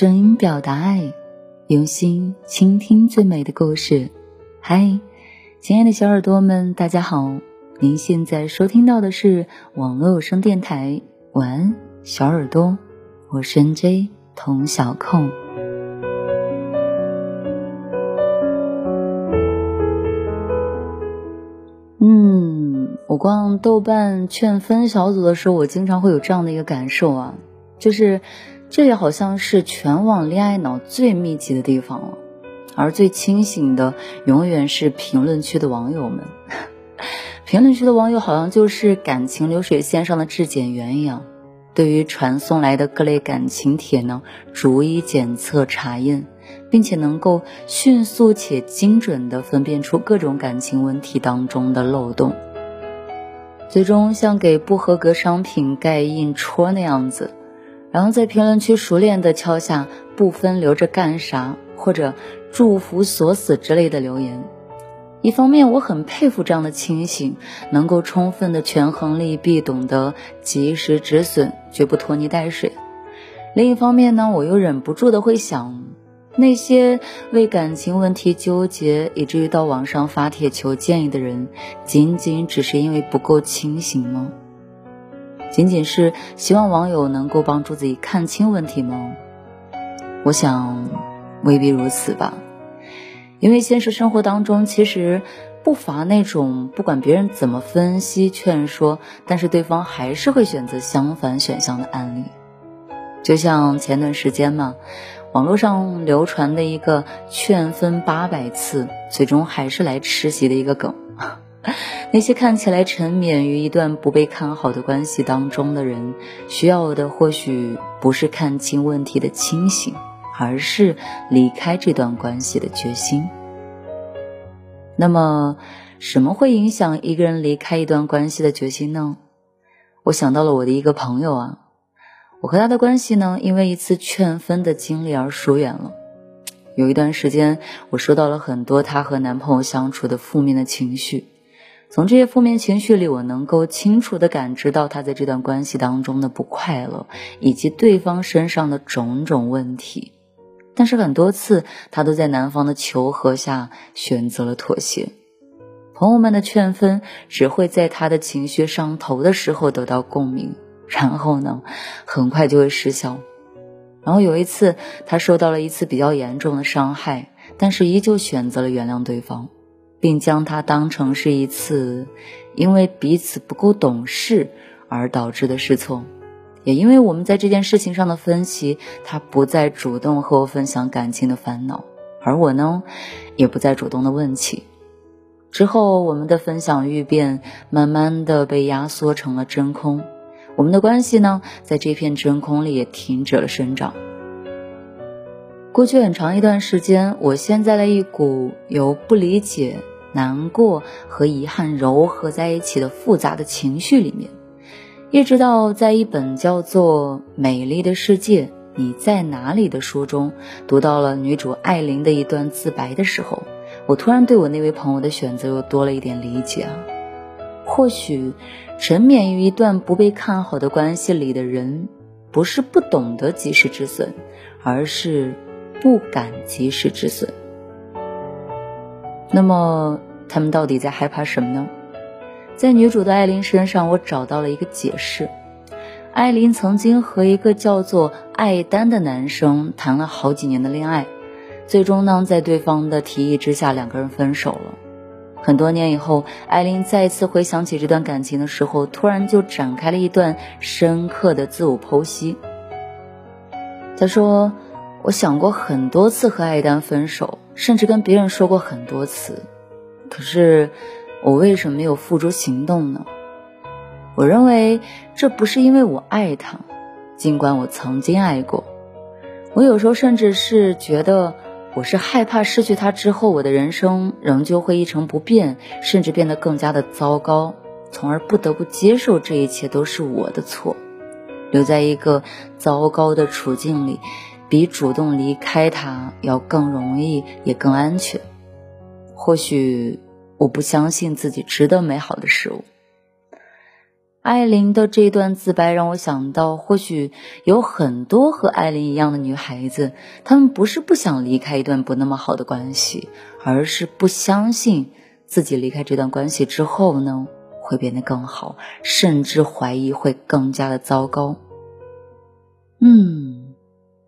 声音表达爱，用心倾听最美的故事。嗨，亲爱的小耳朵们，大家好！您现在收听到的是网络有声电台。晚安，小耳朵，我是 N J 童小控。嗯，我逛豆瓣劝分小组的时候，我经常会有这样的一个感受啊，就是。这里好像是全网恋爱脑最密集的地方了，而最清醒的永远是评论区的网友们。评论区的网友好像就是感情流水线上的质检员一样，对于传送来的各类感情帖呢，逐一检测查验，并且能够迅速且精准地分辨出各种感情问题当中的漏洞，最终像给不合格商品盖印戳那样子。然后在评论区熟练地敲下“不分留着干啥”或者“祝福锁死”之类的留言。一方面，我很佩服这样的清醒，能够充分的权衡利弊，懂得及时止损，绝不拖泥带水。另一方面呢，我又忍不住的会想，那些为感情问题纠结，以至于到网上发帖求建议的人，仅仅只是因为不够清醒吗？仅仅是希望网友能够帮助自己看清问题吗？我想未必如此吧。因为现实生活当中，其实不乏那种不管别人怎么分析劝说，但是对方还是会选择相反选项的案例。就像前段时间嘛，网络上流传的一个劝分八百次，最终还是来吃席的一个梗。那些看起来沉湎于一段不被看好的关系当中的人，需要的或许不是看清问题的清醒，而是离开这段关系的决心。那么，什么会影响一个人离开一段关系的决心呢？我想到了我的一个朋友啊，我和他的关系呢，因为一次劝分的经历而疏远了。有一段时间，我收到了很多她和男朋友相处的负面的情绪。从这些负面情绪里，我能够清楚地感知到他在这段关系当中的不快乐，以及对方身上的种种问题。但是很多次，他都在男方的求和下选择了妥协。朋友们的劝分只会在他的情绪上头的时候得到共鸣，然后呢，很快就会失效。然后有一次，他受到了一次比较严重的伤害，但是依旧选择了原谅对方。并将它当成是一次因为彼此不够懂事而导致的失聪，也因为我们在这件事情上的分歧，他不再主动和我分享感情的烦恼，而我呢，也不再主动的问起。之后，我们的分享欲变，慢慢的被压缩成了真空，我们的关系呢，在这片真空里也停止了生长。过去很长一段时间，我陷在了一股由不理解。难过和遗憾糅合在一起的复杂的情绪里面，一直到在一本叫做《美丽的世界你在哪里》的书中，读到了女主艾琳的一段自白的时候，我突然对我那位朋友的选择又多了一点理解啊。或许，沉湎于一段不被看好的关系里的人，不是不懂得及时止损，而是不敢及时止损。那么他们到底在害怕什么呢？在女主的艾琳身上，我找到了一个解释。艾琳曾经和一个叫做艾丹的男生谈了好几年的恋爱，最终呢，在对方的提议之下，两个人分手了。很多年以后，艾琳再一次回想起这段感情的时候，突然就展开了一段深刻的自我剖析。她说：“我想过很多次和艾丹分手。”甚至跟别人说过很多次，可是我为什么没有付诸行动呢？我认为这不是因为我爱他，尽管我曾经爱过。我有时候甚至是觉得，我是害怕失去他之后，我的人生仍旧会一成不变，甚至变得更加的糟糕，从而不得不接受这一切都是我的错，留在一个糟糕的处境里。比主动离开他要更容易，也更安全。或许我不相信自己值得美好的事物，艾琳的这段自白让我想到，或许有很多和艾琳一样的女孩子，她们不是不想离开一段不那么好的关系，而是不相信自己离开这段关系之后呢，会变得更好，甚至怀疑会更加的糟糕。嗯，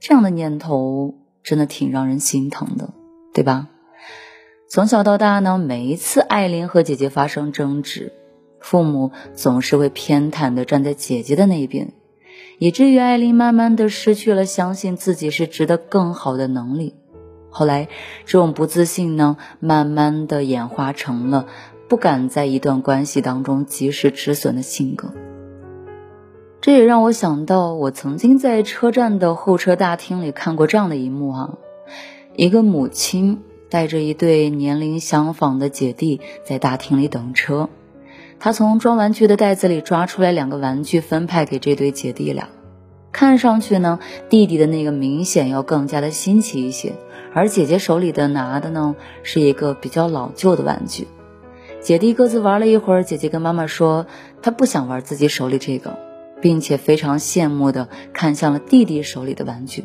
这样的念头真的挺让人心疼的，对吧？从小到大呢，每一次艾琳和姐姐发生争执。父母总是会偏袒的站在姐姐的那一边，以至于艾琳慢慢的失去了相信自己是值得更好的能力。后来，这种不自信呢，慢慢的演化成了不敢在一段关系当中及时止损的性格。这也让我想到，我曾经在车站的候车大厅里看过这样的一幕啊，一个母亲带着一对年龄相仿的姐弟在大厅里等车。他从装玩具的袋子里抓出来两个玩具，分派给这对姐弟俩。看上去呢，弟弟的那个明显要更加的新奇一些，而姐姐手里的拿的呢，是一个比较老旧的玩具。姐弟各自玩了一会儿，姐姐跟妈妈说，她不想玩自己手里这个，并且非常羡慕的看向了弟弟手里的玩具。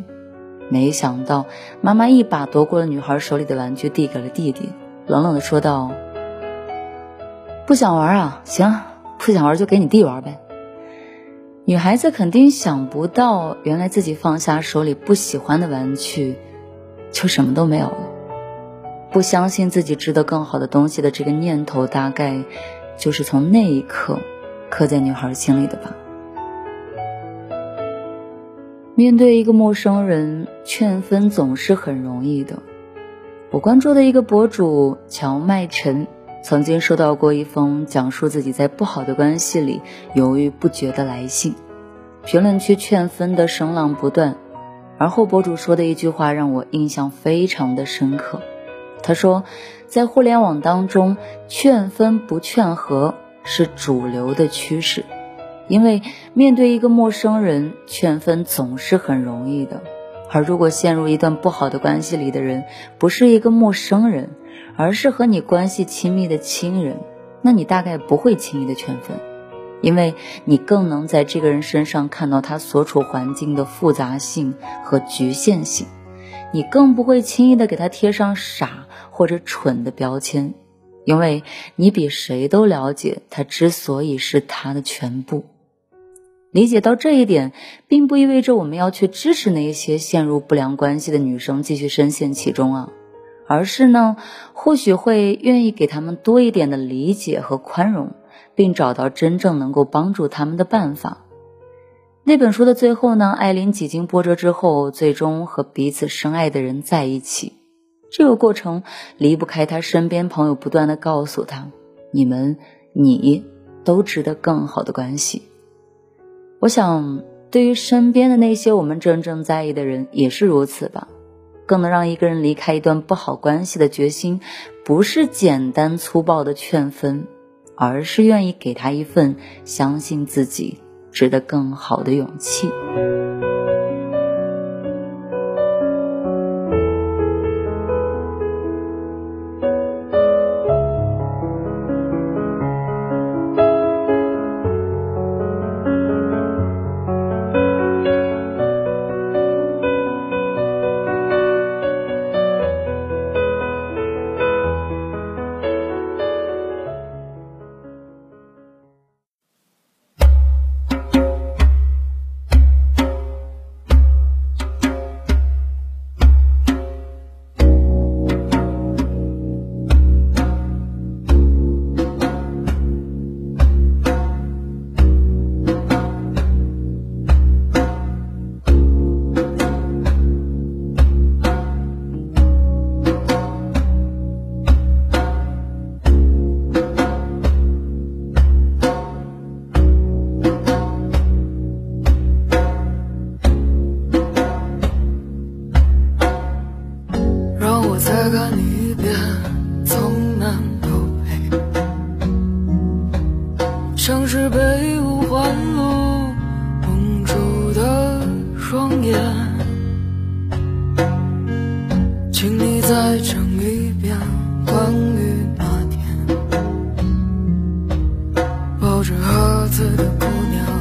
没想到，妈妈一把夺过了女孩手里的玩具，递给了弟弟，冷冷的说道。不想玩啊，行，不想玩就给你弟玩呗。女孩子肯定想不到，原来自己放下手里不喜欢的玩具，就什么都没有了。不相信自己值得更好的东西的这个念头，大概就是从那一刻刻在女孩心里的吧。面对一个陌生人，劝分总是很容易的。我关注的一个博主乔麦晨。曾经收到过一封讲述自己在不好的关系里犹豫不决的来信，评论区劝分的声浪不断，而后博主说的一句话让我印象非常的深刻。他说，在互联网当中，劝分不劝和是主流的趋势，因为面对一个陌生人，劝分总是很容易的，而如果陷入一段不好的关系里的人不是一个陌生人。而是和你关系亲密的亲人，那你大概不会轻易的劝分，因为你更能在这个人身上看到他所处环境的复杂性和局限性，你更不会轻易的给他贴上傻或者蠢的标签，因为你比谁都了解他之所以是他的全部。理解到这一点，并不意味着我们要去支持那些陷入不良关系的女生继续深陷其中啊。而是呢，或许会愿意给他们多一点的理解和宽容，并找到真正能够帮助他们的办法。那本书的最后呢，艾琳几经波折之后，最终和彼此深爱的人在一起。这个过程离不开他身边朋友不断的告诉他：“你们，你都值得更好的关系。”我想，对于身边的那些我们真正在意的人，也是如此吧。更能让一个人离开一段不好关系的决心，不是简单粗暴的劝分，而是愿意给他一份相信自己值得更好的勇气。你一别从南到北像是被五环路蒙住的双眼请你再讲一遍关于那天。抱着盒子的姑娘。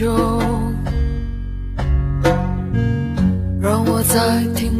就让我再听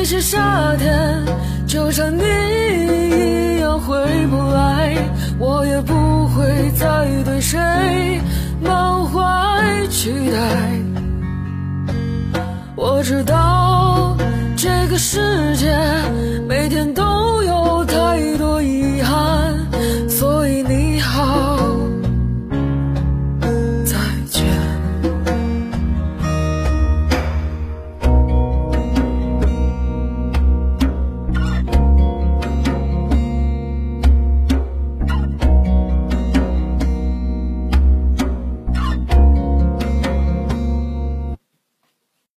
那些夏天，就像你一样回不来，我也不会再对谁满怀期待。我知道这个世界每天都。